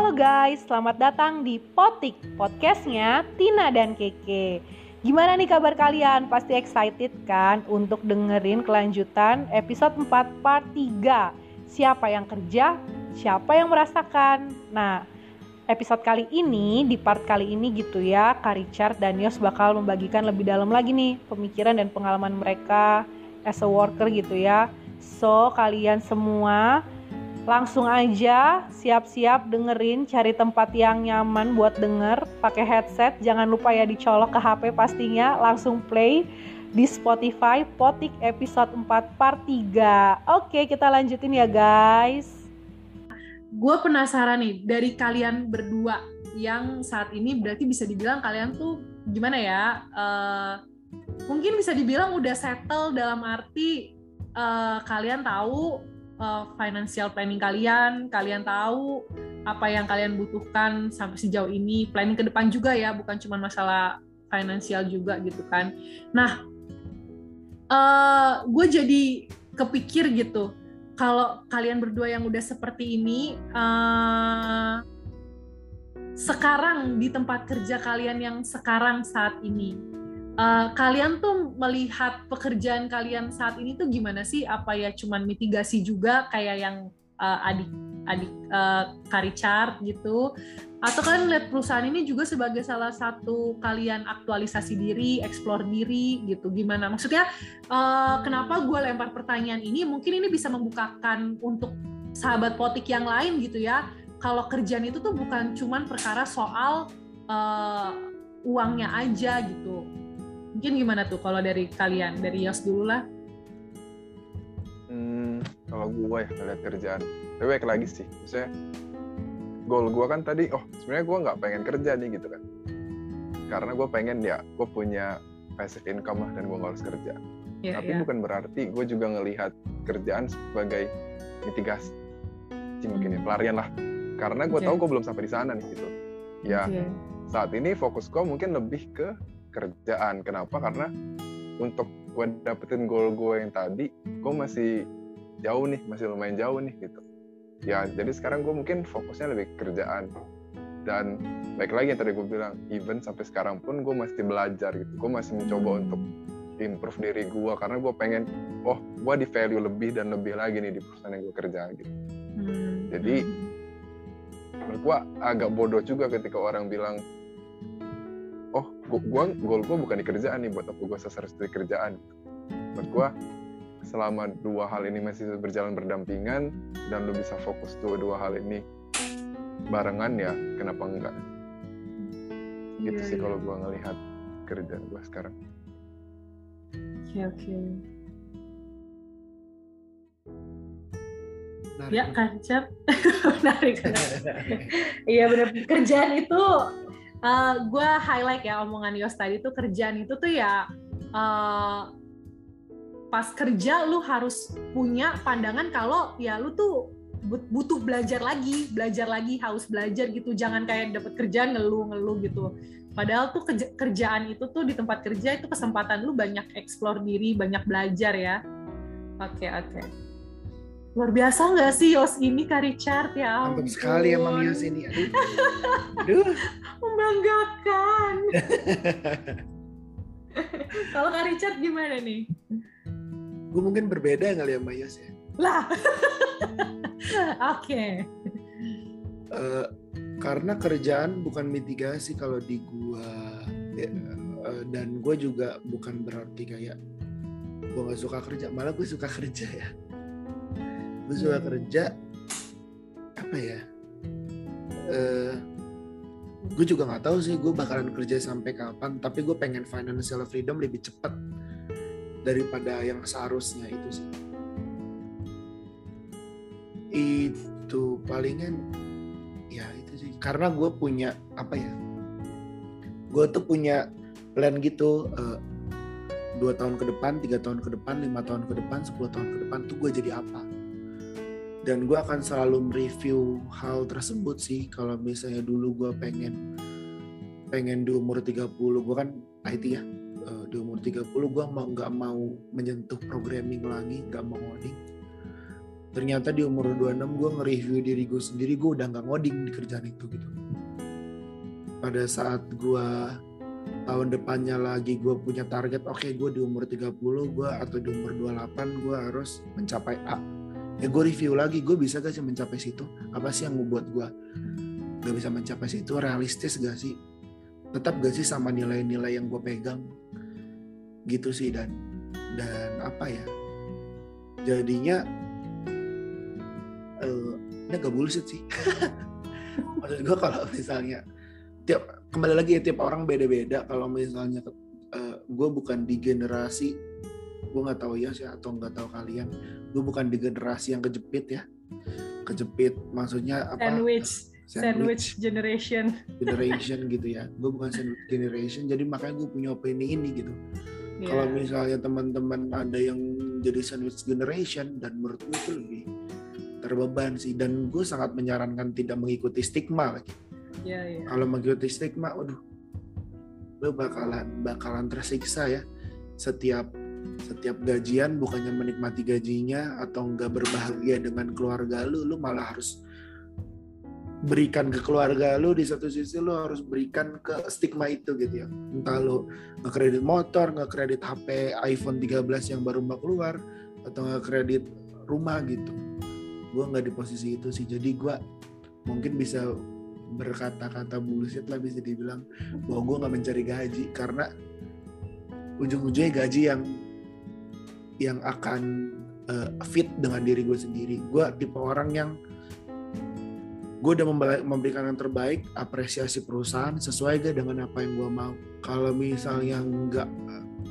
Halo guys, selamat datang di Potik, podcastnya Tina dan Keke. Gimana nih kabar kalian? Pasti excited kan untuk dengerin kelanjutan episode 4 part 3. Siapa yang kerja, siapa yang merasakan. Nah, episode kali ini, di part kali ini gitu ya, Kak Richard dan Yos bakal membagikan lebih dalam lagi nih pemikiran dan pengalaman mereka as a worker gitu ya. So, kalian semua Langsung aja siap-siap dengerin, cari tempat yang nyaman buat denger, pakai headset, jangan lupa ya dicolok ke HP pastinya, langsung play di Spotify Potik episode 4 part 3. Oke, kita lanjutin ya guys. Gue penasaran nih dari kalian berdua yang saat ini berarti bisa dibilang kalian tuh gimana ya? Uh, mungkin bisa dibilang udah settle dalam arti uh, kalian tahu uh, financial planning kalian, kalian tahu apa yang kalian butuhkan sampai sejauh ini, planning ke depan juga ya, bukan cuma masalah finansial juga gitu kan. Nah, uh, gue jadi kepikir gitu, kalau kalian berdua yang udah seperti ini, uh, sekarang di tempat kerja kalian yang sekarang saat ini, Uh, kalian tuh melihat pekerjaan kalian saat ini tuh gimana sih? Apa ya cuman mitigasi juga kayak yang uh, adik adik uh, Karichard gitu? Atau kalian melihat perusahaan ini juga sebagai salah satu kalian aktualisasi diri, eksplor diri gitu? Gimana? Maksudnya uh, kenapa gue lempar pertanyaan ini? Mungkin ini bisa membukakan untuk sahabat potik yang lain gitu ya. Kalau kerjaan itu tuh bukan cuman perkara soal uh, uangnya aja gitu Mungkin gimana tuh kalau dari kalian, dari Yos dulu lah. Hmm, kalau gue ya ngeliat kerjaan, tapi baik lagi sih, misalnya goal gue kan tadi, oh sebenarnya gue nggak pengen kerja nih gitu kan, karena gue pengen ya gue punya passive income lah dan gue nggak harus kerja. Yeah, tapi yeah. bukan berarti gue juga ngelihat kerjaan sebagai mitigasi mungkin ya pelarian lah, karena gue okay. tahu gue belum sampai di sana nih gitu. Ya okay. saat ini fokus gue mungkin lebih ke kerjaan. Kenapa? Karena untuk gue dapetin goal gue yang tadi, gue masih jauh nih, masih lumayan jauh nih gitu. Ya, jadi sekarang gue mungkin fokusnya lebih kerjaan. Dan baik lagi yang tadi gue bilang, even sampai sekarang pun gue masih belajar gitu. Gue masih mencoba untuk improve diri gue karena gue pengen, oh gue di value lebih dan lebih lagi nih di perusahaan yang gue kerja gitu. Hmm. Jadi menurut gue agak bodoh juga ketika orang bilang gua goal gue bukan di kerjaan nih buat apa gue sasar di kerjaan buat gue selama dua hal ini masih berjalan berdampingan dan lu bisa fokus dua-dua hal ini barengan ya kenapa enggak gitu yeah, sih yeah. kalau gue ngelihat kerjaan gue sekarang oke okay, oke okay. Ya, kancap. Menarik. Iya benar. Kerjaan itu uh, eh, gue highlight ya omongan Yos tadi tuh kerjaan itu tuh ya uh, pas kerja lu harus punya pandangan kalau ya lu tuh butuh belajar lagi, belajar lagi, haus belajar gitu. Jangan kayak dapat kerjaan ngeluh-ngeluh gitu. Padahal tuh kerjaan itu tuh di tempat kerja itu kesempatan lu banyak explore diri, banyak belajar ya. Oke, okay, oke. Okay. Luar biasa nggak sih Yos ini Kak Richard ya Mantap sekali emang Yos ini. Aduh. Aduh. Membanggakan. Kalau Kak Richard gimana nih? Gue mungkin berbeda kali ya sama Yos ya. Lah. Oke. okay. Uh, eh, karena kerjaan bukan mitigasi kalau di gua ya, uh, dan gue juga bukan berarti kayak gue gak suka kerja malah gue suka kerja ya suka kerja apa ya uh, gue juga nggak tahu sih gue bakalan kerja sampai kapan tapi gue pengen financial freedom lebih cepat daripada yang seharusnya itu sih. Itu palingan ya itu sih. Karena gue punya apa ya gue tuh punya plan gitu uh, dua tahun ke depan tiga tahun ke depan lima tahun ke depan sepuluh tahun ke depan tuh gue jadi apa dan gue akan selalu mereview hal tersebut sih kalau misalnya dulu gue pengen pengen di umur 30 gue kan IT ya uh, di umur 30 gue mau nggak mau menyentuh programming lagi nggak mau coding ternyata di umur 26 gue nge-review diri gue sendiri gue udah nggak ngoding di kerjaan itu gitu. Pada saat gue tahun depannya lagi gue punya target oke okay, gue di umur 30 gue atau di umur 28 gue harus mencapai A ya gue review lagi gue bisa gak sih mencapai situ? Apa sih yang membuat gue gak bisa mencapai situ? Realistis gak sih? Tetap gak sih sama nilai-nilai yang gue pegang? Gitu sih dan dan apa ya? Jadinya uh, ini gak bullshit sih. Maksud gue kalau misalnya tiap kembali lagi ya tiap orang beda-beda. Kalau misalnya uh, gue bukan di generasi gue nggak tahu ya sih atau nggak tahu kalian. Gue bukan di generasi yang kejepit ya. Kejepit maksudnya apa? Sandwich. Sandwich, sandwich generation. Generation gitu ya. Gue bukan sandwich generation jadi makanya gue punya opini ini gitu. Yeah. kalau misalnya teman-teman ada yang jadi sandwich generation dan menurut gue itu lebih terbeban sih. Dan gue sangat menyarankan tidak mengikuti stigma lagi. Yeah, yeah. kalau mengikuti stigma waduh lo bakalan bakalan tersiksa ya. Setiap setiap gajian bukannya menikmati gajinya atau enggak berbahagia dengan keluarga lu lu malah harus berikan ke keluarga lu di satu sisi lu harus berikan ke stigma itu gitu ya. Entah lu ngekredit motor ngekredit HP iPhone 13 yang baru mau keluar atau ngekredit rumah gitu. Gue nggak di posisi itu sih. Jadi gue mungkin bisa berkata-kata bullshit lah bisa dibilang bahwa gue nggak mencari gaji. Karena ujung-ujungnya gaji yang yang akan uh, fit dengan diri gue sendiri. Gue tipe orang yang gue udah memberikan yang terbaik, apresiasi perusahaan sesuai gak dengan apa yang gue mau. Kalau misalnya nggak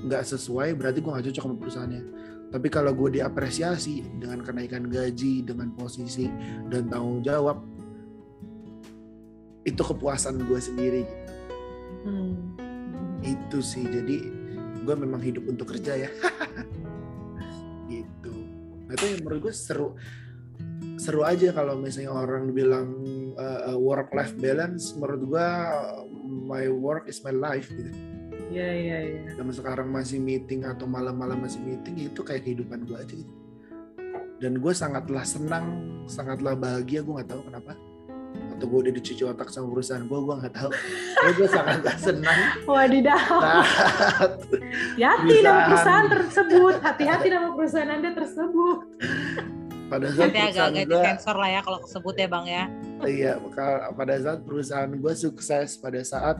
nggak sesuai, berarti gue nggak cocok sama perusahaannya. Tapi kalau gue diapresiasi dengan kenaikan gaji, dengan posisi dan tanggung jawab, itu kepuasan gue sendiri gitu. Hmm. Itu sih. Jadi gue memang hidup untuk kerja ya. Nah, itu yang menurut gue seru seru aja kalau misalnya orang bilang uh, work life balance menurut gue my work is my life gitu. Iya iya iya. Dan sekarang masih meeting atau malam-malam masih meeting itu kayak kehidupan gue aja gitu. Dan gue sangatlah senang, sangatlah bahagia. Gue nggak tahu kenapa. Atau gue udah dicuci otak sama perusahaan gue, gue nggak tahu. Tapi gue sangat senang. Wadidaw. Hati-hati nama perusahaan tersebut. Hati-hati nama perusahaan Anda tersebut. Pada saat Nanti agak-agak gua, disensor lah ya kalau sebut ya Bang ya. Iya, pada saat perusahaan gue sukses, pada saat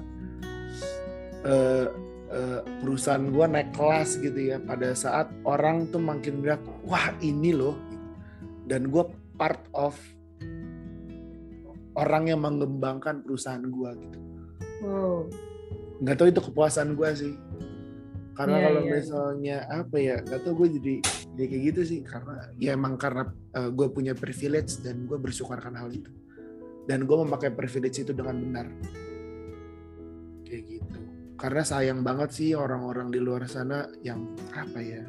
uh, uh, perusahaan gue naik kelas gitu ya, pada saat orang tuh makin bilang, wah ini loh. Dan gue part of orang yang mengembangkan perusahaan gue gitu. Wow. Nggak tahu itu kepuasan gue sih. Karena yeah, kalau yeah. misalnya apa ya, nggak tahu gue jadi jadi kayak gitu sih. Karena ya emang karena uh, gue punya privilege dan gue bersyukur akan hal itu. Dan gue memakai privilege itu dengan benar. Kayak gitu. Karena sayang banget sih orang-orang di luar sana yang apa ya,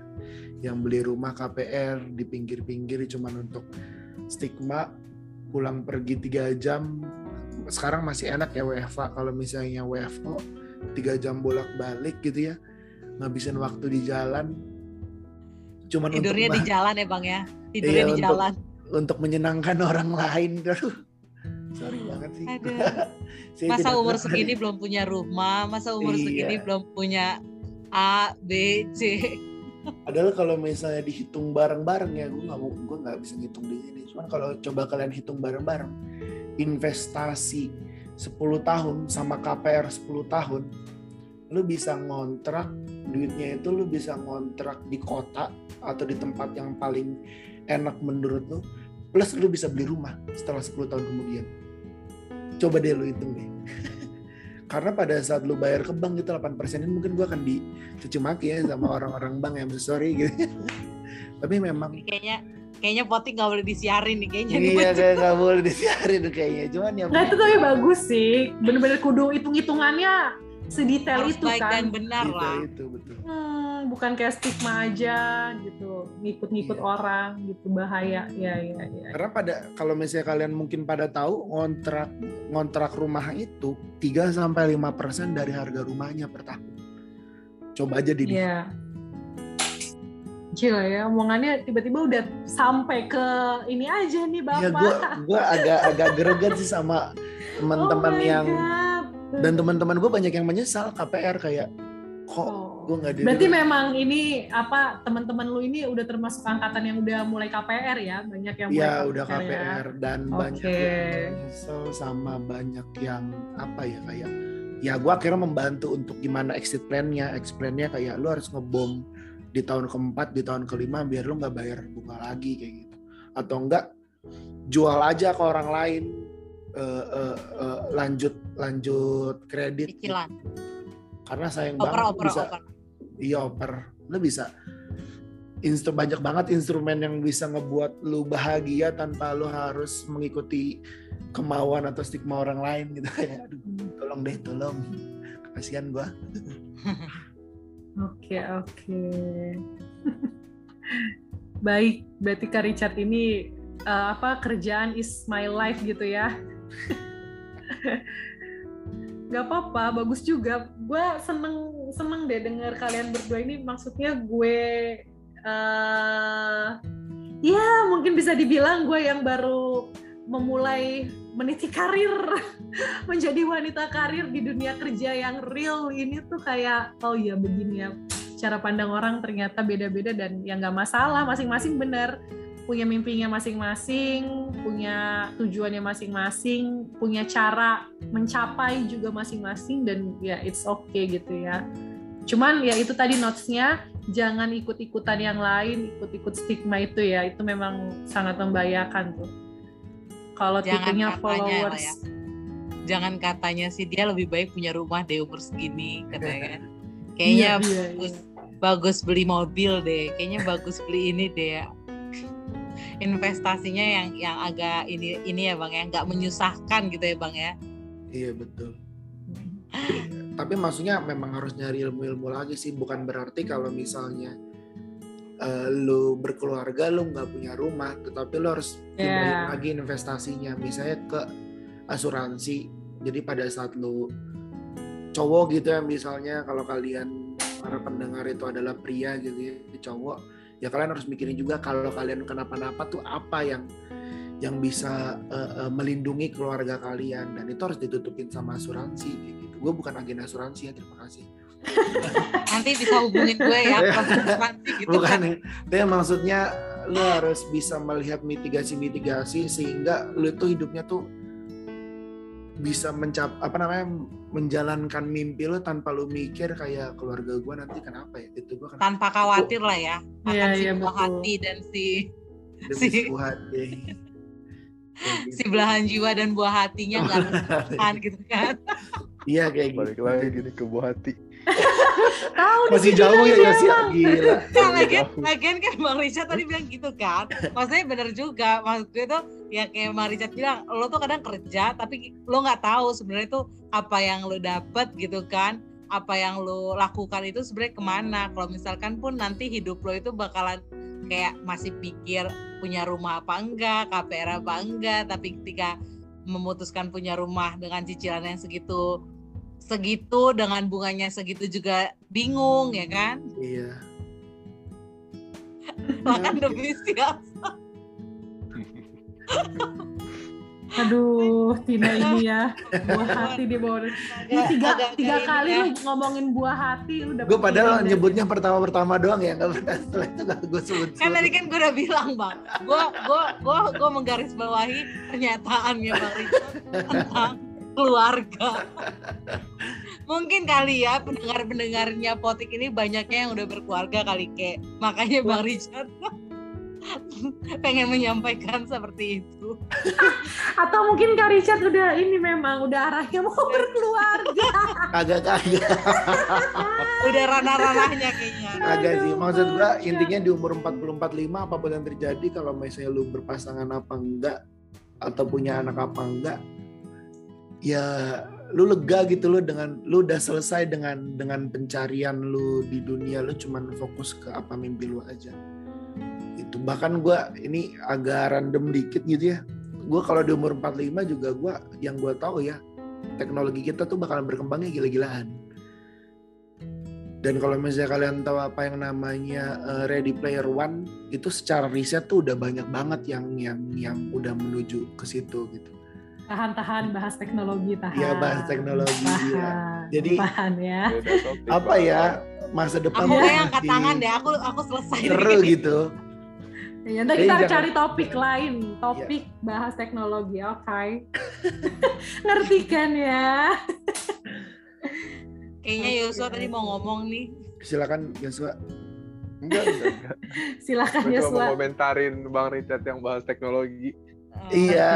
yang beli rumah KPR di pinggir-pinggir cuman untuk stigma pulang pergi tiga jam. Sekarang masih enak ya WFA kalau misalnya WFO tiga jam bolak balik gitu ya. Ngabisin waktu di jalan. Cuman tidurnya untuk, di jalan ya bang ya? Tidurnya iya, di untuk, jalan. untuk menyenangkan orang lain. Sorry banget sih. masa umur segini belum punya rumah masa umur iya. segini belum punya A B C Padahal kalau misalnya dihitung bareng-bareng ya, gue nggak gue nggak bisa ngitung di sini. Cuman kalau coba kalian hitung bareng-bareng, investasi 10 tahun sama KPR 10 tahun, lu bisa ngontrak duitnya itu lu bisa ngontrak di kota atau di tempat yang paling enak menurut lu, plus lu bisa beli rumah setelah 10 tahun kemudian. Coba deh lu hitung deh. Karena pada saat lu bayar ke bank itu 8 persen mungkin gue akan dicuci maki ya sama orang-orang bank yang sorry gitu. Tapi memang kayaknya kayaknya poti nggak boleh disiarin nih kayaknya iya kayak nggak boleh disiarin kayaknya. Cuman ya nah itu tapi bagus sih. Bener-bener kudu hitung sedetail itu baik kan dan benar itu, lah itu betul hmm, bukan kayak stigma aja gitu ngikut-ngikut iya. orang gitu bahaya ya ya ya karena pada kalau misalnya kalian mungkin pada tahu ngontrak ngontrak rumah itu 3 sampai lima persen dari harga rumahnya per tahun coba aja di yeah. Gila ya, omongannya tiba-tiba udah sampai ke ini aja nih Bapak. Ya gue gua agak agak greget sih sama teman-teman oh yang God. Dan teman-teman gue banyak yang menyesal KPR kayak kok Oh. gue nggak di Berarti memang ini apa teman-teman lu ini udah termasuk angkatan yang udah mulai KPR ya? Banyak yang mulai ya udah ya? KPR dan banyak Oke. yang menyesal sama banyak yang apa ya kayak ya gue akhirnya membantu untuk gimana exit plan-nya exit plan-nya kayak lu harus ngebom di tahun keempat di tahun kelima biar lu nggak bayar bunga lagi kayak gitu atau enggak jual aja ke orang lain eh, eh, eh, lanjut lanjut kredit gitu. Cicilan. karena sayang Oper, banget oper, bisa oper. iya oper lu bisa instru banyak banget instrumen yang bisa ngebuat lu bahagia tanpa lu harus mengikuti kemauan atau stigma orang lain gitu kayak aduh tolong deh tolong kasihan gua Oke, oke. Baik, berarti Kak Richard ini eh, apa kerjaan is my life gitu ya. Gak apa-apa, bagus juga. Gue seneng seneng deh denger kalian berdua ini. Maksudnya gue, eh ya mungkin bisa dibilang gue yang baru memulai meniti karir menjadi wanita karir di dunia kerja yang real ini tuh kayak oh iya begini ya cara pandang orang ternyata beda-beda dan ya nggak masalah masing-masing benar punya mimpinya masing-masing punya tujuannya masing-masing punya cara mencapai juga masing-masing dan ya it's okay gitu ya cuman ya itu tadi notesnya jangan ikut-ikutan yang lain ikut-ikut stigma itu ya itu memang sangat membahayakan tuh kalau tipenya lah followers ya. Jangan katanya sih dia lebih baik punya rumah deh umur segini katanya kan. Kayaknya Iya, iya, bagus bagus beli mobil deh. Kayaknya bagus beli ini deh ya. Investasinya yang yang agak ini ini ya Bang ya, nggak menyusahkan gitu ya Bang ya. iya betul. Tapi maksudnya memang harus nyari ilmu-ilmu lagi sih. Bukan berarti kalau misalnya eh, lu berkeluarga lu nggak punya rumah tetapi lu harus Yeah. lagi investasinya. Misalnya ke asuransi. Jadi pada saat lu cowok gitu ya misalnya kalau kalian para pendengar itu adalah pria gitu ya cowok ya kalian harus mikirin juga kalau kalian kenapa-napa tuh apa yang yang bisa eh, eh, melindungi keluarga kalian dan itu harus ditutupin sama asuransi kayak gitu. Gue bukan agen asuransi ya terima kasih. Nanti bisa hubungin gue ya konsultasi gitu bukan kan. ya. Tapi maksudnya lu harus bisa melihat mitigasi-mitigasi sehingga lu tuh hidupnya tuh bisa mencap apa namanya menjalankan mimpi lu tanpa lu mikir kayak keluarga gue nanti kenapa ya itu gue kan Tanpa khawatir lah ya. Akan Iya, si iya, buah betul. hati dan si demi si- hati. Gitu. si belahan jiwa dan buah hatinya nggak gitu kan. Iya kayak gitu. balik lagi gini ke buah hati tahu Masih jauh lagi ya ya sih emang. gila. Kan Jauh. lagian, lagian kan Bang Richard tadi bilang gitu kan. Maksudnya bener juga. Maksud gue tuh ya kayak Bang Richard bilang, lo tuh kadang kerja tapi lo nggak tahu sebenarnya tuh apa yang lo dapet gitu kan. Apa yang lo lakukan itu sebenarnya ke mana. Kalau misalkan pun nanti hidup lo itu bakalan kayak masih pikir punya rumah apa enggak, KPR apa enggak. Tapi ketika memutuskan punya rumah dengan cicilan yang segitu segitu dengan bunganya segitu juga bingung ya kan Iya. makan demi siapa aduh Tina ini ya buah hati di bawah ini tiga Agak- tiga agak kali ini ya. lu ngomongin buah hati udah Gue padahal deh. nyebutnya pertama-pertama doang ya, nggak pernah setelah itu nggak gue sebut. kan tadi kan gue udah bilang bang gue gue gue gue menggarisbawahi pernyataannya bang Richard tentang keluarga. Mungkin kali ya pendengar pendengarnya potik ini banyaknya yang udah berkeluarga kali ke makanya bang Richard pengen menyampaikan seperti itu. Atau mungkin Kak Richard udah ini memang udah arahnya mau berkeluarga. Agak-agak. udah ranah-ranahnya kayaknya. Agak sih. Maksud gua intinya di umur 40 45 apa pun yang terjadi kalau misalnya lu berpasangan apa enggak atau punya anak apa enggak ya lu lega gitu lu dengan lu udah selesai dengan dengan pencarian lu di dunia lu cuman fokus ke apa mimpi lu aja. Itu bahkan gua ini agak random dikit gitu ya. Gua kalau di umur 45 juga gua yang gua tahu ya teknologi kita tuh bakalan berkembangnya gila-gilaan. Dan kalau misalnya kalian tahu apa yang namanya uh, Ready Player One, itu secara riset tuh udah banyak banget yang yang yang udah menuju ke situ gitu. Tahan-tahan bahas teknologi tahan. Iya bahas teknologi. Tahan. Ya. Jadi tahan ya. Topik, apa ya masa depan Aku kayak angkat tangan deh, aku aku selesai. seru gitu. Ya, nanti kita jangan- cari topik lain, topik bahas teknologi, oke? Ngerti kan ya? Kayaknya Yosua tadi mau ngomong nih. Silakan Yosua. Enggak, enggak, enggak. Silakan Yosua. mau komentarin Bang Richard yang bahas teknologi. Iya,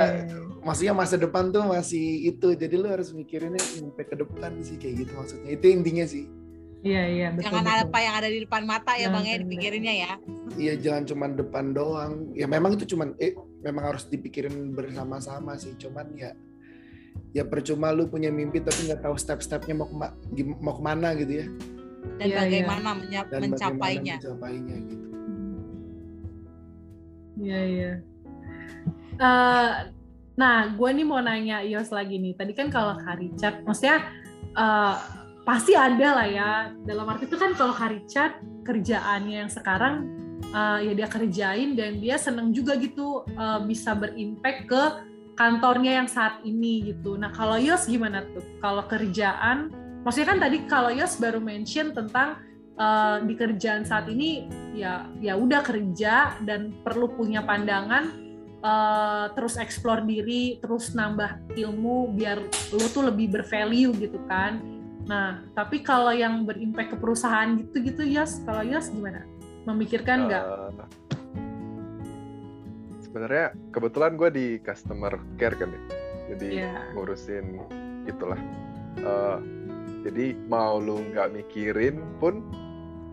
maksudnya masa depan tuh masih itu. Jadi lu harus mikirinnya sampai ke depan sih kayak gitu maksudnya. Itu intinya sih. Iya iya betul. Jangan betul. apa yang ada di depan mata ya Jangan bang ya dipikirinnya ya. Iya, jangan cuman depan doang. Ya memang itu cuman eh memang harus dipikirin bersama-sama sih. Cuman ya ya percuma lu punya mimpi tapi nggak tahu step-stepnya mau kema- mau ke mana gitu ya Dan Iya, bagaimana menya- dan mencapainya. bagaimana mencapainya gitu. Iya iya. Eh, nah, gue nih mau nanya Yos lagi nih. Tadi kan kalau Kak Richard, maksudnya eh, pasti ada lah ya. Dalam arti itu kan kalau Kak Richard kerjaannya yang sekarang eh, ya dia kerjain dan dia seneng juga gitu eh, bisa berimpact ke kantornya yang saat ini gitu. Nah kalau Yos gimana tuh? Kalau kerjaan, maksudnya kan tadi kalau Yos baru mention tentang eh, di kerjaan saat ini ya ya udah kerja dan perlu punya pandangan eh, terus explore diri terus nambah ilmu biar lo tuh lebih bervalue gitu kan nah tapi kalau yang berimpact ke perusahaan gitu gitu Yos kalau Yos gimana memikirkan nggak Eh, Sebenarnya kebetulan gue di customer care kan ya. Jadi Iya. ngurusin itulah. Eh, jadi mau lu nggak mikirin pun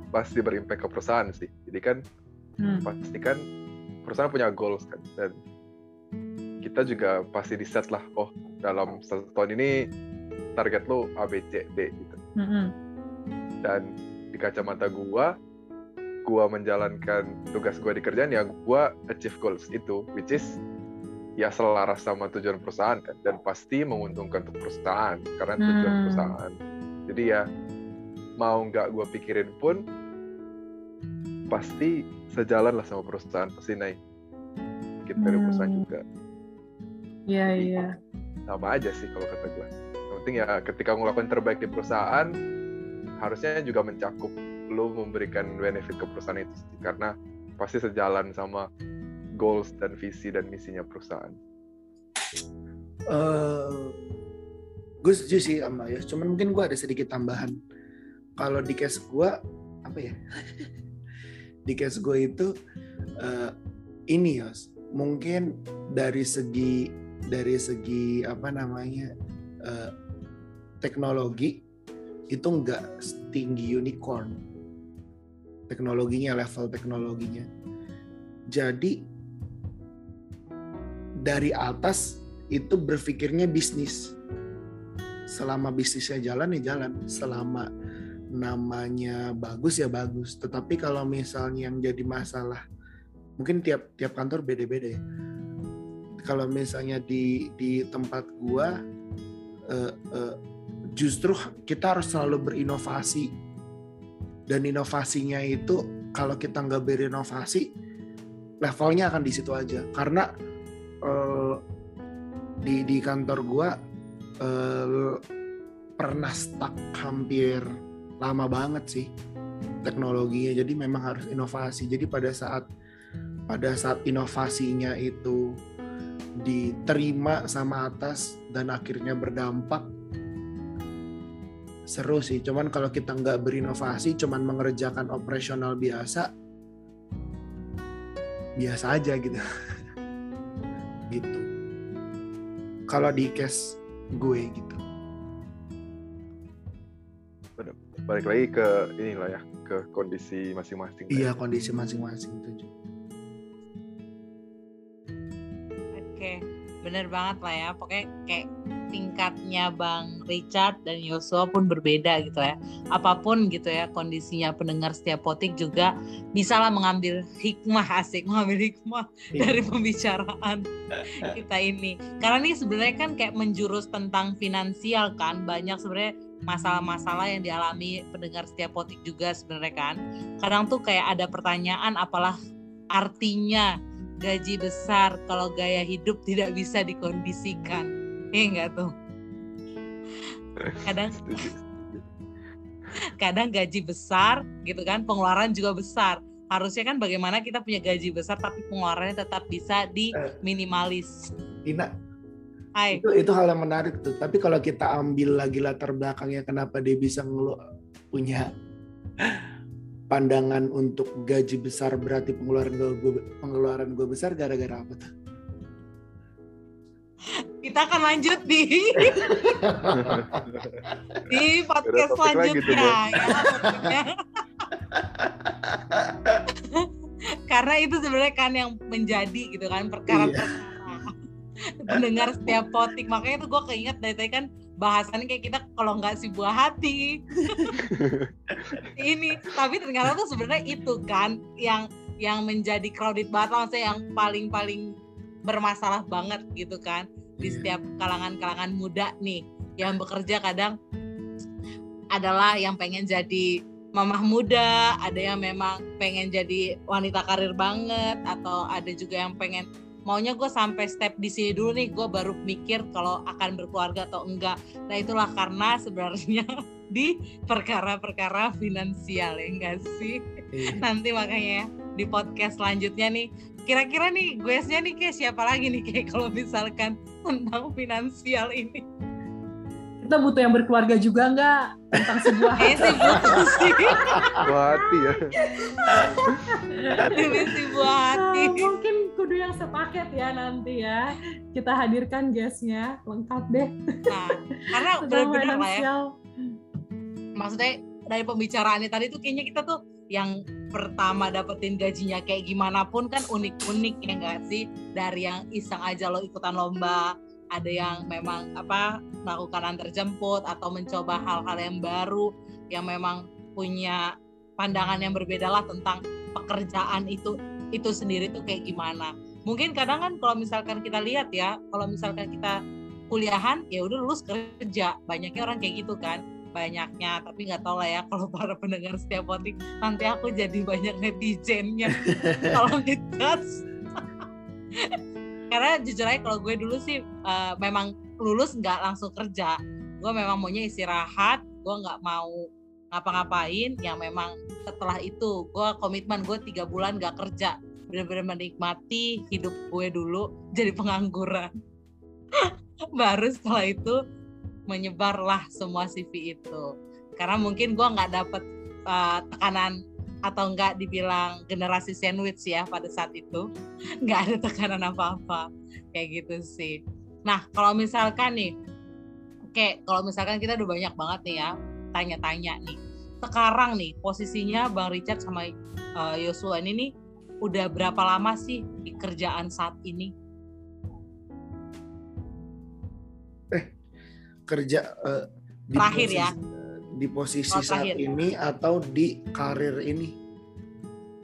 pasti berimpact ke perusahaan sih. Jadi kan Hmm. pasti kan perusahaan punya goals kan dan kita juga pasti di set lah oh dalam satu tahun ini target lo A B C D gitu Mm-mm. dan di kacamata gua gua menjalankan tugas gua di kerjaan ya gua achieve goals itu which is ya selaras sama tujuan perusahaan kan dan pasti menguntungkan untuk perusahaan karena tujuan Hmm. perusahaan jadi ya mau nggak gua pikirin pun pasti sejalan lah sama perusahaan pasti naik dikit dari Hmm. perusahaan juga Iya iya sama aja sih kalau kata gue. Yang penting ya ketika ngelakuin terbaik di perusahaan harusnya juga mencakup lo memberikan benefit ke perusahaan itu sih. karena pasti sejalan sama goals dan visi dan misinya perusahaan. eh gue setuju sih sama ya cuman mungkin gue ada sedikit tambahan kalau di case gue apa ya di case gue itu eh, ini ya mungkin dari segi dari segi apa namanya eh, teknologi itu enggak setinggi unicorn. Teknologinya level teknologinya. Jadi dari atas itu berpikirnya bisnis. Selama bisnisnya jalan ya jalan, selama namanya bagus ya bagus. Tetapi kalau misalnya yang jadi masalah, mungkin tiap tiap kantor beda-beda ya. Kalau misalnya di di tempat gua, eh, eh, justru kita harus selalu berinovasi. Dan inovasinya itu kalau kita nggak berinovasi, levelnya akan di situ aja. Karena eh, di di kantor gua eh, pernah stuck hampir lama banget sih teknologinya. Jadi memang harus inovasi. Jadi pada saat pada saat inovasinya itu diterima sama atas dan akhirnya berdampak seru sih. Cuman kalau kita nggak berinovasi cuman mengerjakan operasional biasa biasa aja gitu. Gitu. Kalau di case gue gitu Balik lagi ke inilah ya ke kondisi masing-masing. iya kondisi masing-masing itu juga. Oke, bener banget lah ya. Pokoknya kayak tingkatnya Bang Richard dan Yosua pun berbeda gitu ya. Apa pun gitu ya kondisinya pendengar setiap potik juga bisalah mengambil hikmah asik, mengambil hikmah Iya. dari pembicaraan kita ini. Karena ini sebenarnya kan kayak menjurus tentang finansial kan. Banyak sebenarnya masalah-masalah yang dialami pendengar setiap potik juga sebenarnya kan. Kadang tuh kayak ada pertanyaan apalah artinya gaji besar kalau gaya hidup tidak bisa dikondisikan. Ya enggak tuh? Kadang kadang gaji besar gitu kan pengeluaran juga besar. Harusnya kan bagaimana kita punya gaji besar tapi pengeluarannya tetap bisa diminimalis. Tina Hai. Itu itu hal yang menarik tuh. Tapi kalau kita ambil lagi latar belakangnya kenapa dia bisa ngelu punya pandangan untuk gaji besar berarti pengeluaran gue pengeluaran gue besar gara-gara apa tuh? Kita akan lanjut di di podcast selanjutnya. Ya karena itu sebenarnya kan yang menjadi gitu kan perkara-perkara mendengar setiap potik makanya tuh gue keinget dari tadi kan bahasannya kayak kita kalau nggak si buah hati ini tapi ternyata tuh sebenarnya itu kan yang yang menjadi crowded banget maksudnya yang paling paling bermasalah banget gitu kan di Iya. setiap kalangan-kalangan muda nih yang bekerja kadang adalah yang pengen jadi mamah muda, ada yang memang pengen jadi wanita karir banget, atau ada juga yang pengen maunya gue sampai step di sini dulu nih, gue baru mikir kalau akan berkeluarga atau enggak. Nah itulah karena sebenarnya di perkara-perkara finansial ya enggak sih? Iya. Nanti makanya di podcast selanjutnya nih, kira-kira nih gue-nya nih kayak siapa lagi nih kayak kalau misalkan tentang finansial ini. Kita butuh yang berkeluarga juga nggak tentang sebuah Kayaknya sih butuh sih. Buah hati ya. Ini sih buah hati. Ah, mungkin kudu yang sepaket ya nanti ya. Kita hadirkan guestnya lengkap deh. Nah, karena benar-benar lah ya. Maksudnya dari pembicaraannya tadi tuh kayaknya kita tuh yang pertama dapetin gajinya kayak gimana pun kan unik-unik ya enggak sih? Dari yang iseng aja lo ikutan lomba, ada yang memang apa melakukan antar jemput atau mencoba hal-hal yang baru yang memang punya pandangan yang berbeda lah tentang pekerjaan itu itu sendiri tuh kayak gimana. Mungkin kadang kan kalau misalkan kita lihat ya, kalau misalkan kita kuliahan ya udah lulus kerja, banyaknya orang kayak gitu kan. Banyaknya tapi nggak tahu lah ya kalau para pendengar setiap potik nanti aku jadi banyak netizennya. Kalau ngegas karena jujur aja kalau gue dulu sih eh, memang lulus nggak langsung kerja. Gue memang maunya istirahat gue nggak mau ngapa-ngapain yang memang setelah itu gue komitmen gue tiga bulan nggak kerja. Benar-benar menikmati hidup gue dulu jadi pengangguran. Baru setelah itu menyebarlah semua CV itu. Karena mungkin gue nggak dapet uh, tekanan atau nggak dibilang generasi sandwich ya pada saat itu. Nggak ada tekanan apa-apa. Kayak gitu sih. Nah kalau misalkan nih oke kalau misalkan kita udah banyak banget nih ya tanya-tanya nih sekarang nih posisinya bang Richard sama uh, Yosua ini nih udah berapa lama sih di kerjaan saat ini kerja eh, di Terakhir ya? di posisi Oh, saat terakhir. ini atau di karir ini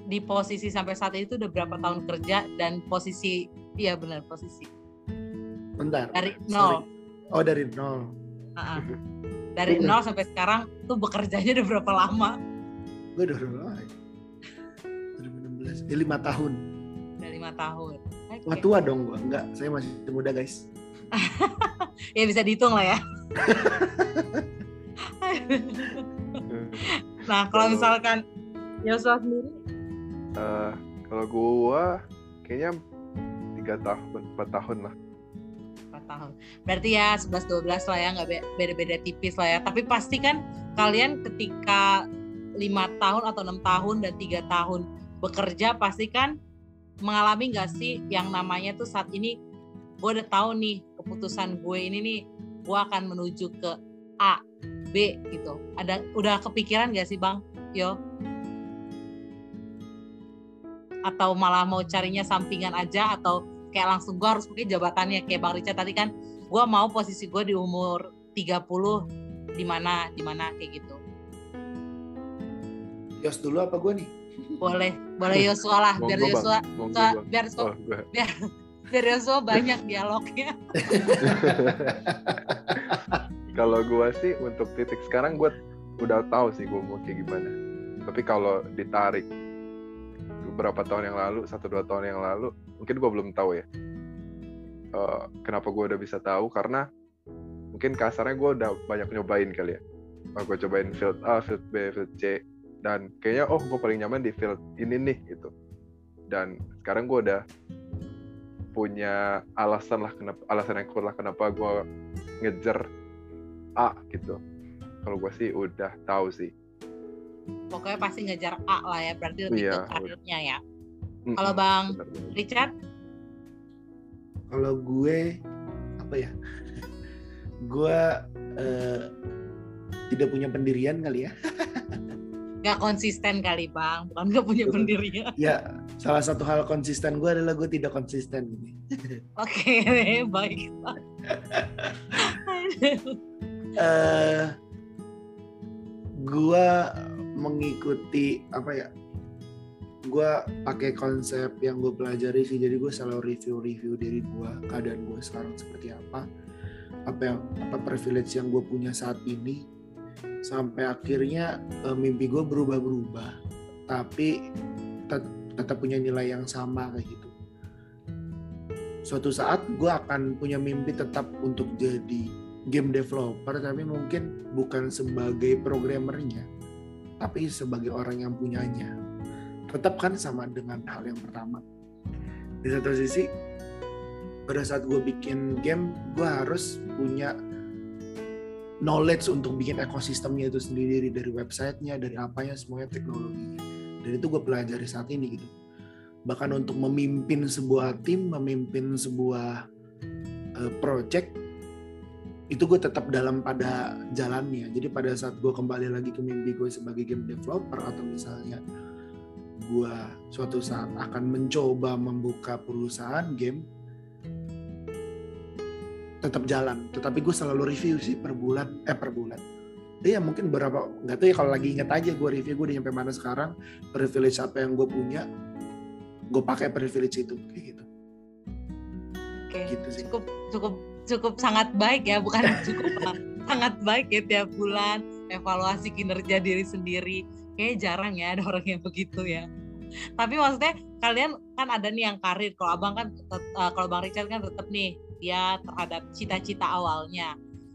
di posisi sampai saat itu udah berapa tahun kerja dan posisi iya benar posisi bentar dari sorry. nol oh dari nol Ah, ah. dari nol sampai sekarang tuh bekerjanya udah berapa lama? Gue udah berapa lama ya? 2016 ya, lima tahun. Udah lima tahun. Oke. Wah tua dong gue enggak saya masih muda guys. Ya bisa dihitung lah ya. Nah kalau misalkan Yosua sendiri? Eh, kalau gua kayaknya tiga tahun, empat tahun lah. Tahun. Berarti ya 11 12 lah ya nggak be- beda-beda tipis lah ya. Tapi pasti kan kalian ketika lima tahun atau enam tahun dan tiga tahun bekerja pasti kan mengalami nggak sih yang namanya tuh saat ini gue udah tahu nih keputusan gue ini nih gue akan menuju ke A B gitu. Ada udah kepikiran gak sih bang? Yo. Atau malah mau carinya sampingan aja atau kayak langsung gue harus pakai jabatannya. Kayak Bang Richard tadi kan gue mau posisi gue di umur 30 di mana di mana kayak gitu. Yos dulu apa gue nih? Boleh boleh Yosua lah biar. Yosua biar Yosua Oh, gua. biar Yosua banyak dialognya. Kalau gue sih untuk titik sekarang gue udah tahu sih gue mau kayak gimana. Tapi kalau ditarik beberapa tahun yang lalu satu dua tahun yang lalu mungkin gue belum tahu ya. Uh, kenapa gue udah bisa tahu? Karena mungkin kasarnya gue udah banyak nyobain kali ya. Oh, gue cobain field A field B field C dan kayaknya oh gue paling nyaman di field ini nih gitu. Dan sekarang gue udah punya alasan lah kenapa alasan yang kuat lah kenapa gue ngejar A gitu. Kalau gue sih udah tahu sih. Pokoknya pasti ngejar A lah ya berarti lebih Iya, ke karirnya ya kalau bang benar, benar. Richard Kalau gue apa ya? gue eh, tidak punya pendirian kali ya. nggak konsisten kali bang bukan nggak punya pendirian Ya, salah satu hal konsisten gue adalah gue tidak konsisten ini. oke baik eh gua mengikuti apa ya gua pakai konsep yang gue pelajari sih. Jadi gue selalu review-review diri gua keadaan gue sekarang seperti apa apa yang apa privilege yang gue punya saat ini. Sampai akhirnya eh, mimpi gue berubah-berubah tapi tet- tetap punya nilai yang sama kayak gitu. Suatu saat gue akan punya mimpi tetap untuk jadi game developer tapi mungkin bukan sebagai programmernya tapi sebagai orang yang punyanya tetap kan sama dengan hal yang pertama. Di satu sisi pada saat gue bikin game gue harus punya knowledge untuk bikin ekosistemnya itu sendiri dari websitenya dari apanya semuanya teknologinya dan itu gue pelajari saat ini gitu. Bahkan untuk memimpin sebuah tim memimpin sebuah eh, project itu gue tetap dalam pada jalannya. Jadi pada saat gue kembali lagi ke mimpi gue sebagai game developer atau misalnya gue suatu saat akan mencoba membuka perusahaan game tetap jalan. Tetapi gue selalu review sih per bulan eh per bulan. Iya mungkin berapa nggak tahu ya kalau lagi inget aja gue review gue udah nyampe mana sekarang privilege apa yang gue punya gue pakai privilege itu kayak gitu. Oke gitu sih. cukup cukup cukup sangat baik ya bukan cukup sangat baik ya tiap bulan evaluasi kinerja diri sendiri kayak jarang ya ada orang yang begitu ya. Tapi maksudnya kalian kan ada nih yang karir kalau abang kan eh, kalau bang Richard kan tetap nih dia terhadap cita-cita awalnya.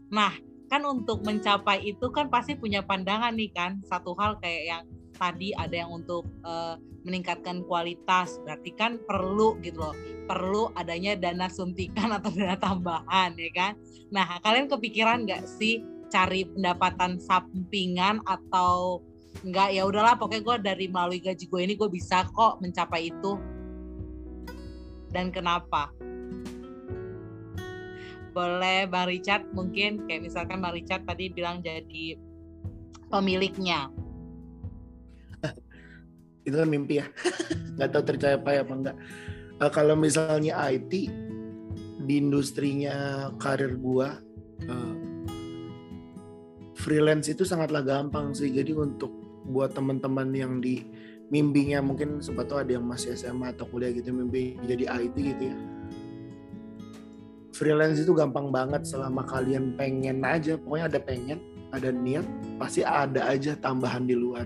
Nah kan untuk mencapai itu kan pasti punya pandangan nih kan. Satu hal kayak yang tadi ada yang untuk eh, meningkatkan kualitas berarti kan perlu gitu loh. Perlu adanya dana suntikan atau dana tambahan ya kan. Nah kalian kepikiran nggak sih cari pendapatan sampingan atau nggak ya udahlah pokoknya gue dari melalui gaji gue ini gue bisa kok mencapai itu dan kenapa? Boleh Bang Richard mungkin kayak misalkan Bang Richard tadi bilang jadi pemiliknya. itu kan mimpi ya nggak tahu tercapai apa enggak Eh, kalau misalnya IT di industrinya karir gua eh, freelance itu sangatlah gampang sih jadi untuk buat teman-teman yang di mimpinya mungkin tuh ada yang masih SMA atau kuliah gitu mimpi jadi IT gitu ya. Freelance itu gampang banget selama kalian pengen aja pokoknya ada pengen ada niat pasti ada aja tambahan di luar.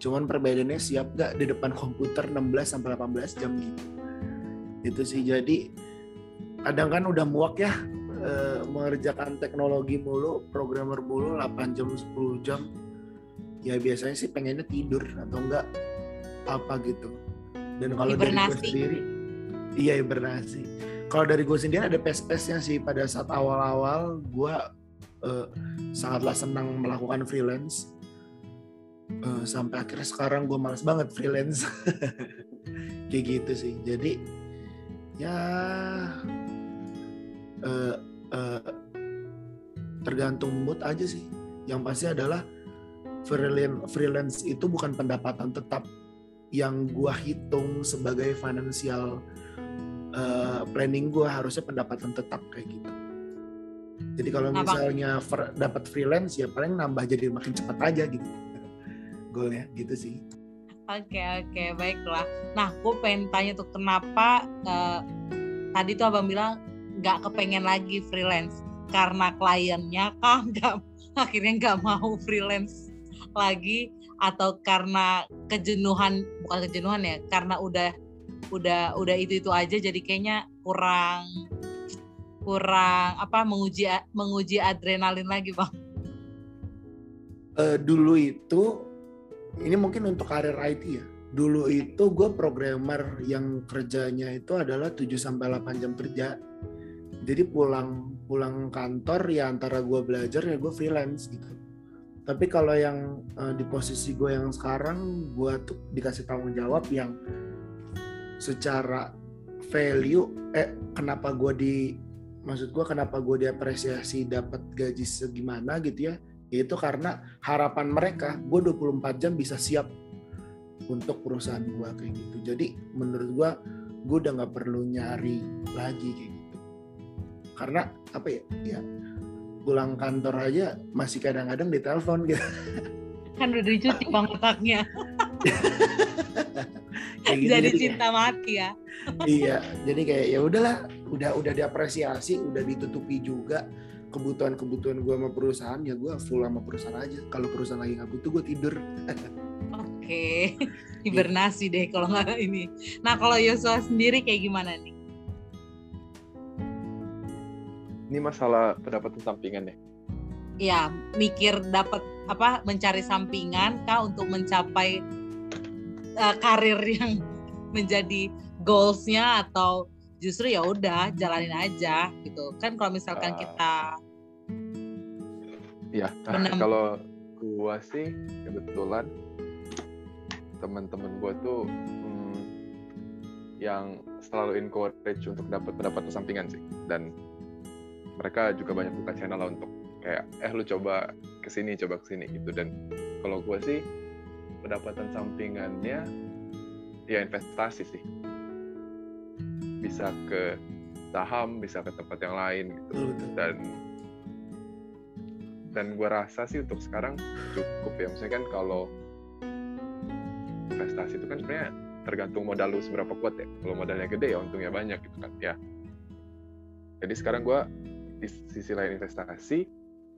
Cuman perbedaannya siap gak di depan komputer 16 sampai 18 jam gitu. Itu sih jadi kadang kan udah muak ya eh, mengerjakan teknologi mulu programmer mulu 8 jam 10 jam ya biasanya sih pengennya tidur atau enggak apa gitu. Dan kalau dari gue sendiri iya hibernasi kalau dari gue sendiri ada pes-pesnya sih. Pada saat awal-awal gue eh, sangatlah senang melakukan freelance. Eh, sampai akhirnya sekarang gue males banget freelance. Kayak gitu sih. Jadi ya eh, eh, tergantung mood aja sih. Yang pasti adalah freelance freelance itu bukan pendapatan tetap yang gua hitung sebagai financial eh, planning gua harusnya pendapatan tetap kayak gitu. Jadi kalau misalnya fer- dapat freelance ya paling nambah jadi makin cepat aja gitu. Goalnya gitu sih. Oke oke baiklah. Nah, gue pengen tanya tuh kenapa eh, tadi tuh abang bilang nggak kepengen lagi freelance. karena kliennya kah nggak akhirnya nggak mau freelance lagi atau karena kejenuhan bukan kejenuhan ya karena udah udah udah itu itu aja jadi kayaknya kurang kurang apa menguji menguji adrenalin lagi bang Eh, dulu itu ini mungkin untuk karir IT ya. Dulu itu gue programmer yang kerjanya itu adalah 7 sampai 8 jam kerja. Jadi pulang pulang kantor ya antara gue belajar ya gue freelance gitu. Tapi kalau yang eh, di posisi gue yang sekarang gue tuh dikasih tanggung jawab yang secara value eh kenapa gue di maksud gue kenapa gue diapresiasi dapat gaji segimana gitu ya itu karena harapan mereka gue 24 jam bisa siap untuk perusahaan gue kayak gitu. Jadi menurut gue gue udah nggak perlu nyari lagi kayak gitu. Karena apa ya ya pulang kantor aja masih kadang-kadang ditelepon gitu. Kan udah dicuci bang otaknya. Gitu, jadi kayak- cinta mati ya. Iya jadi kayak ya udahlah udah udah diapresiasi udah ditutupi juga kebutuhan-kebutuhan gue sama perusahaan ya gue full sama perusahaan aja. Kalau perusahaan lagi nggak butuh gue tidur. Oke hibernasi deh kalau nggak ini. Nah kalau Yosua sendiri kayak gimana nih Ini masalah pendapatan sampingan ya. ya mikir dapat apa mencari sampingan kah untuk mencapai uh, karir yang menjadi goalsnya atau justru ya udah jalanin aja gitu kan kalau misalkan Ah. kita Iya, nah, Benar. kalau gua sih kebetulan teman-teman gua tuh hmm, yang selalu encourage untuk dapat pendapatan sampingan sih dan mereka juga banyak buka channel lah untuk kayak eh lu coba ke sini coba ke sini gitu. Dan kalau gua sih pendapatan sampingannya ya investasi sih. Bisa ke saham bisa ke tempat yang lain gitu. Dan dan gue rasa sih untuk sekarang cukup ya. Misalnya kan kalau investasi itu kan sebenarnya tergantung modal lu seberapa kuat ya. Kalau modalnya gede ya untungnya banyak gitu kan ya. Jadi sekarang gue di sisi lain investasi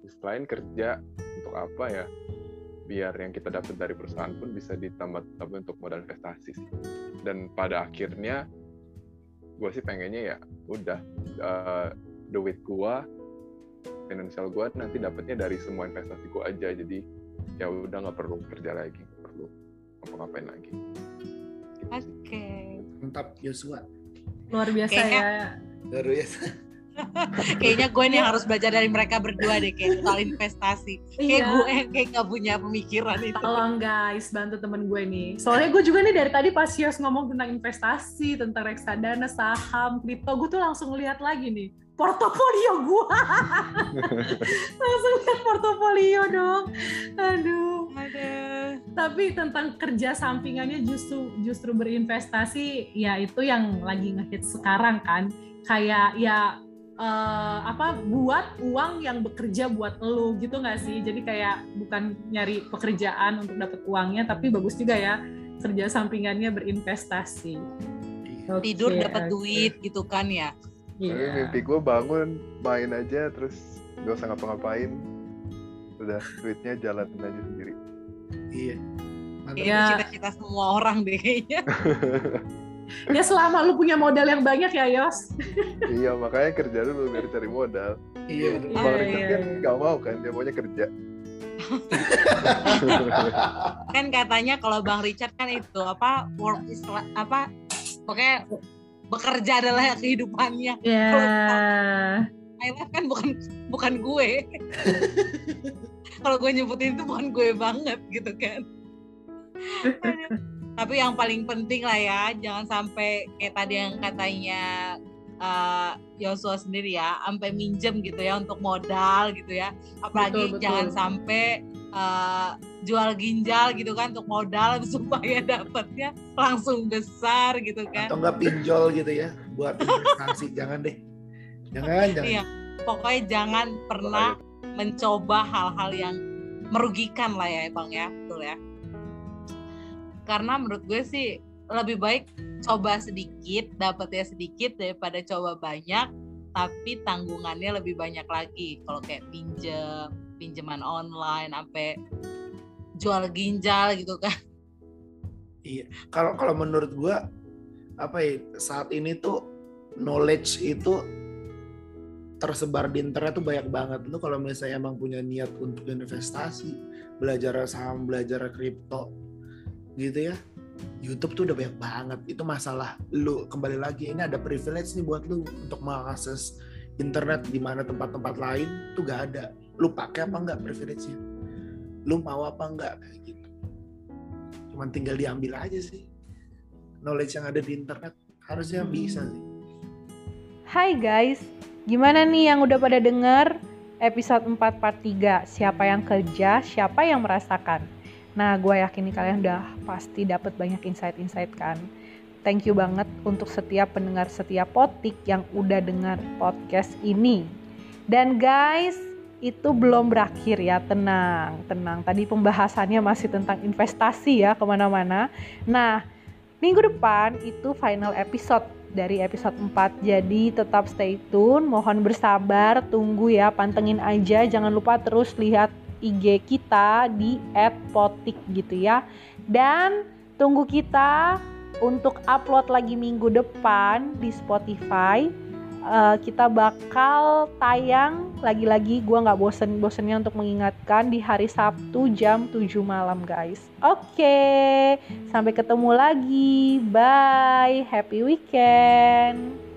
di sisi lain kerja untuk apa ya? Biar yang kita dapat dari perusahaan pun bisa ditambah tambah untuk modal investasi sih. Dan pada akhirnya gue sih pengennya ya udah eh, duit gue finansial gue nanti dapatnya dari semua investasi gue aja. Jadi ya udah nggak perlu kerja lagi nggak perlu ngapa-ngapain lagi. Gitu oke. Mantap Yosua luar biasa Kayaknya- ya. Baru ya kayaknya gue nih harus belajar dari mereka berdua deh kayak soal investasi kayak Iya. gue yang kayak nggak punya pemikiran itu Tolong guys, bantu temen gue nih. Soalnya gue juga nih dari tadi pas Yos ngomong tentang investasi, tentang reksadana, saham, kripto, gue tuh langsung lihat lagi nih portofolio gue. langsung lihat portofolio dong. Aduh. ada Tapi tentang kerja sampingannya justru justru berinvestasi, ya itu yang lagi ngehit sekarang kan. Kayak ya eh, apa buat uang yang bekerja buat lo gitu nggak sih? Jadi kayak bukan nyari pekerjaan untuk dapat uangnya tapi bagus juga ya kerja sampingannya berinvestasi. Tidur Oke, dapat oke. duit gitu kan ya? Tapi iya mimpi gue bangun main aja terus gak usah ngapa-ngapain. Udah duitnya jalan aja sendiri. Iya. Mantap. Itu Iya. cita-cita semua orang deh kayaknya ya selama lu punya modal yang banyak ya Yos iya makanya kerja dulu biar cari modal iya betul. Bang Iya, Richard iya, kan iya. nggak mau kan dia maunya kerja kan katanya kalau Bang Richard kan itu apa work is apa pokoknya bekerja adalah kehidupannya ya My life kan bukan bukan gue kalau gue nyebutin itu bukan gue banget gitu kan Aduh. tapi yang paling penting lah ya jangan sampai kayak tadi yang katanya eh, Yosua sendiri ya sampai minjem gitu ya untuk modal gitu ya. Apalagi Betul, betul. jangan sampai eh, jual ginjal gitu kan untuk modal supaya dapatnya langsung besar gitu kan. Atau enggak pinjol gitu ya buat investasi. Jangan deh. Jangan jangan. Iya, pokoknya jangan pernah mencoba hal-hal yang merugikan lah ya bang ya, betul ya. Karena menurut gue sih lebih baik coba sedikit, dapatnya sedikit daripada coba banyak, tapi tanggungannya lebih banyak lagi kalau kayak pinjem pinjaman online sampai jual ginjal gitu kan Iya. Kalau kalau menurut gua apa ya saat ini tuh knowledge itu tersebar di internet tuh banyak banget. Lu kalau misalnya emang punya niat untuk investasi, belajar saham, belajar kripto gitu ya. YouTube tuh udah banyak banget. Itu masalah lu kembali lagi ini ada privilege nih buat lu untuk mengakses internet di mana tempat-tempat lain tuh gak ada. Lu pakai apa enggak privilege-nya? Lu mau apa enggak kayak gitu. Cuman tinggal diambil aja sih. Knowledge yang ada di internet harusnya bisa sih. Hai guys, gimana nih yang udah pada denger episode 4 part 3? Siapa yang kerja, siapa yang merasakan? Nah, gue yakin nih kalian udah pasti dapat banyak insight-insight kan. Thank you banget untuk setiap pendengar setiap potik yang udah dengar podcast ini. Dan guys, itu belum berakhir ya, tenang, tenang. Tadi pembahasannya masih tentang investasi ya, ke mana-mana. Nah, minggu depan itu final episode dari episode 4 jadi tetap stay tune mohon bersabar tunggu ya pantengin aja jangan lupa terus lihat IG kita di @potik gitu ya. Dan tunggu kita untuk upload lagi minggu depan di Spotify. Uh, kita bakal tayang lagi-lagi. Gue nggak bosen-bosennya untuk mengingatkan di hari Sabtu jam 7 malam guys. Oke sampai ketemu lagi. Bye. Happy weekend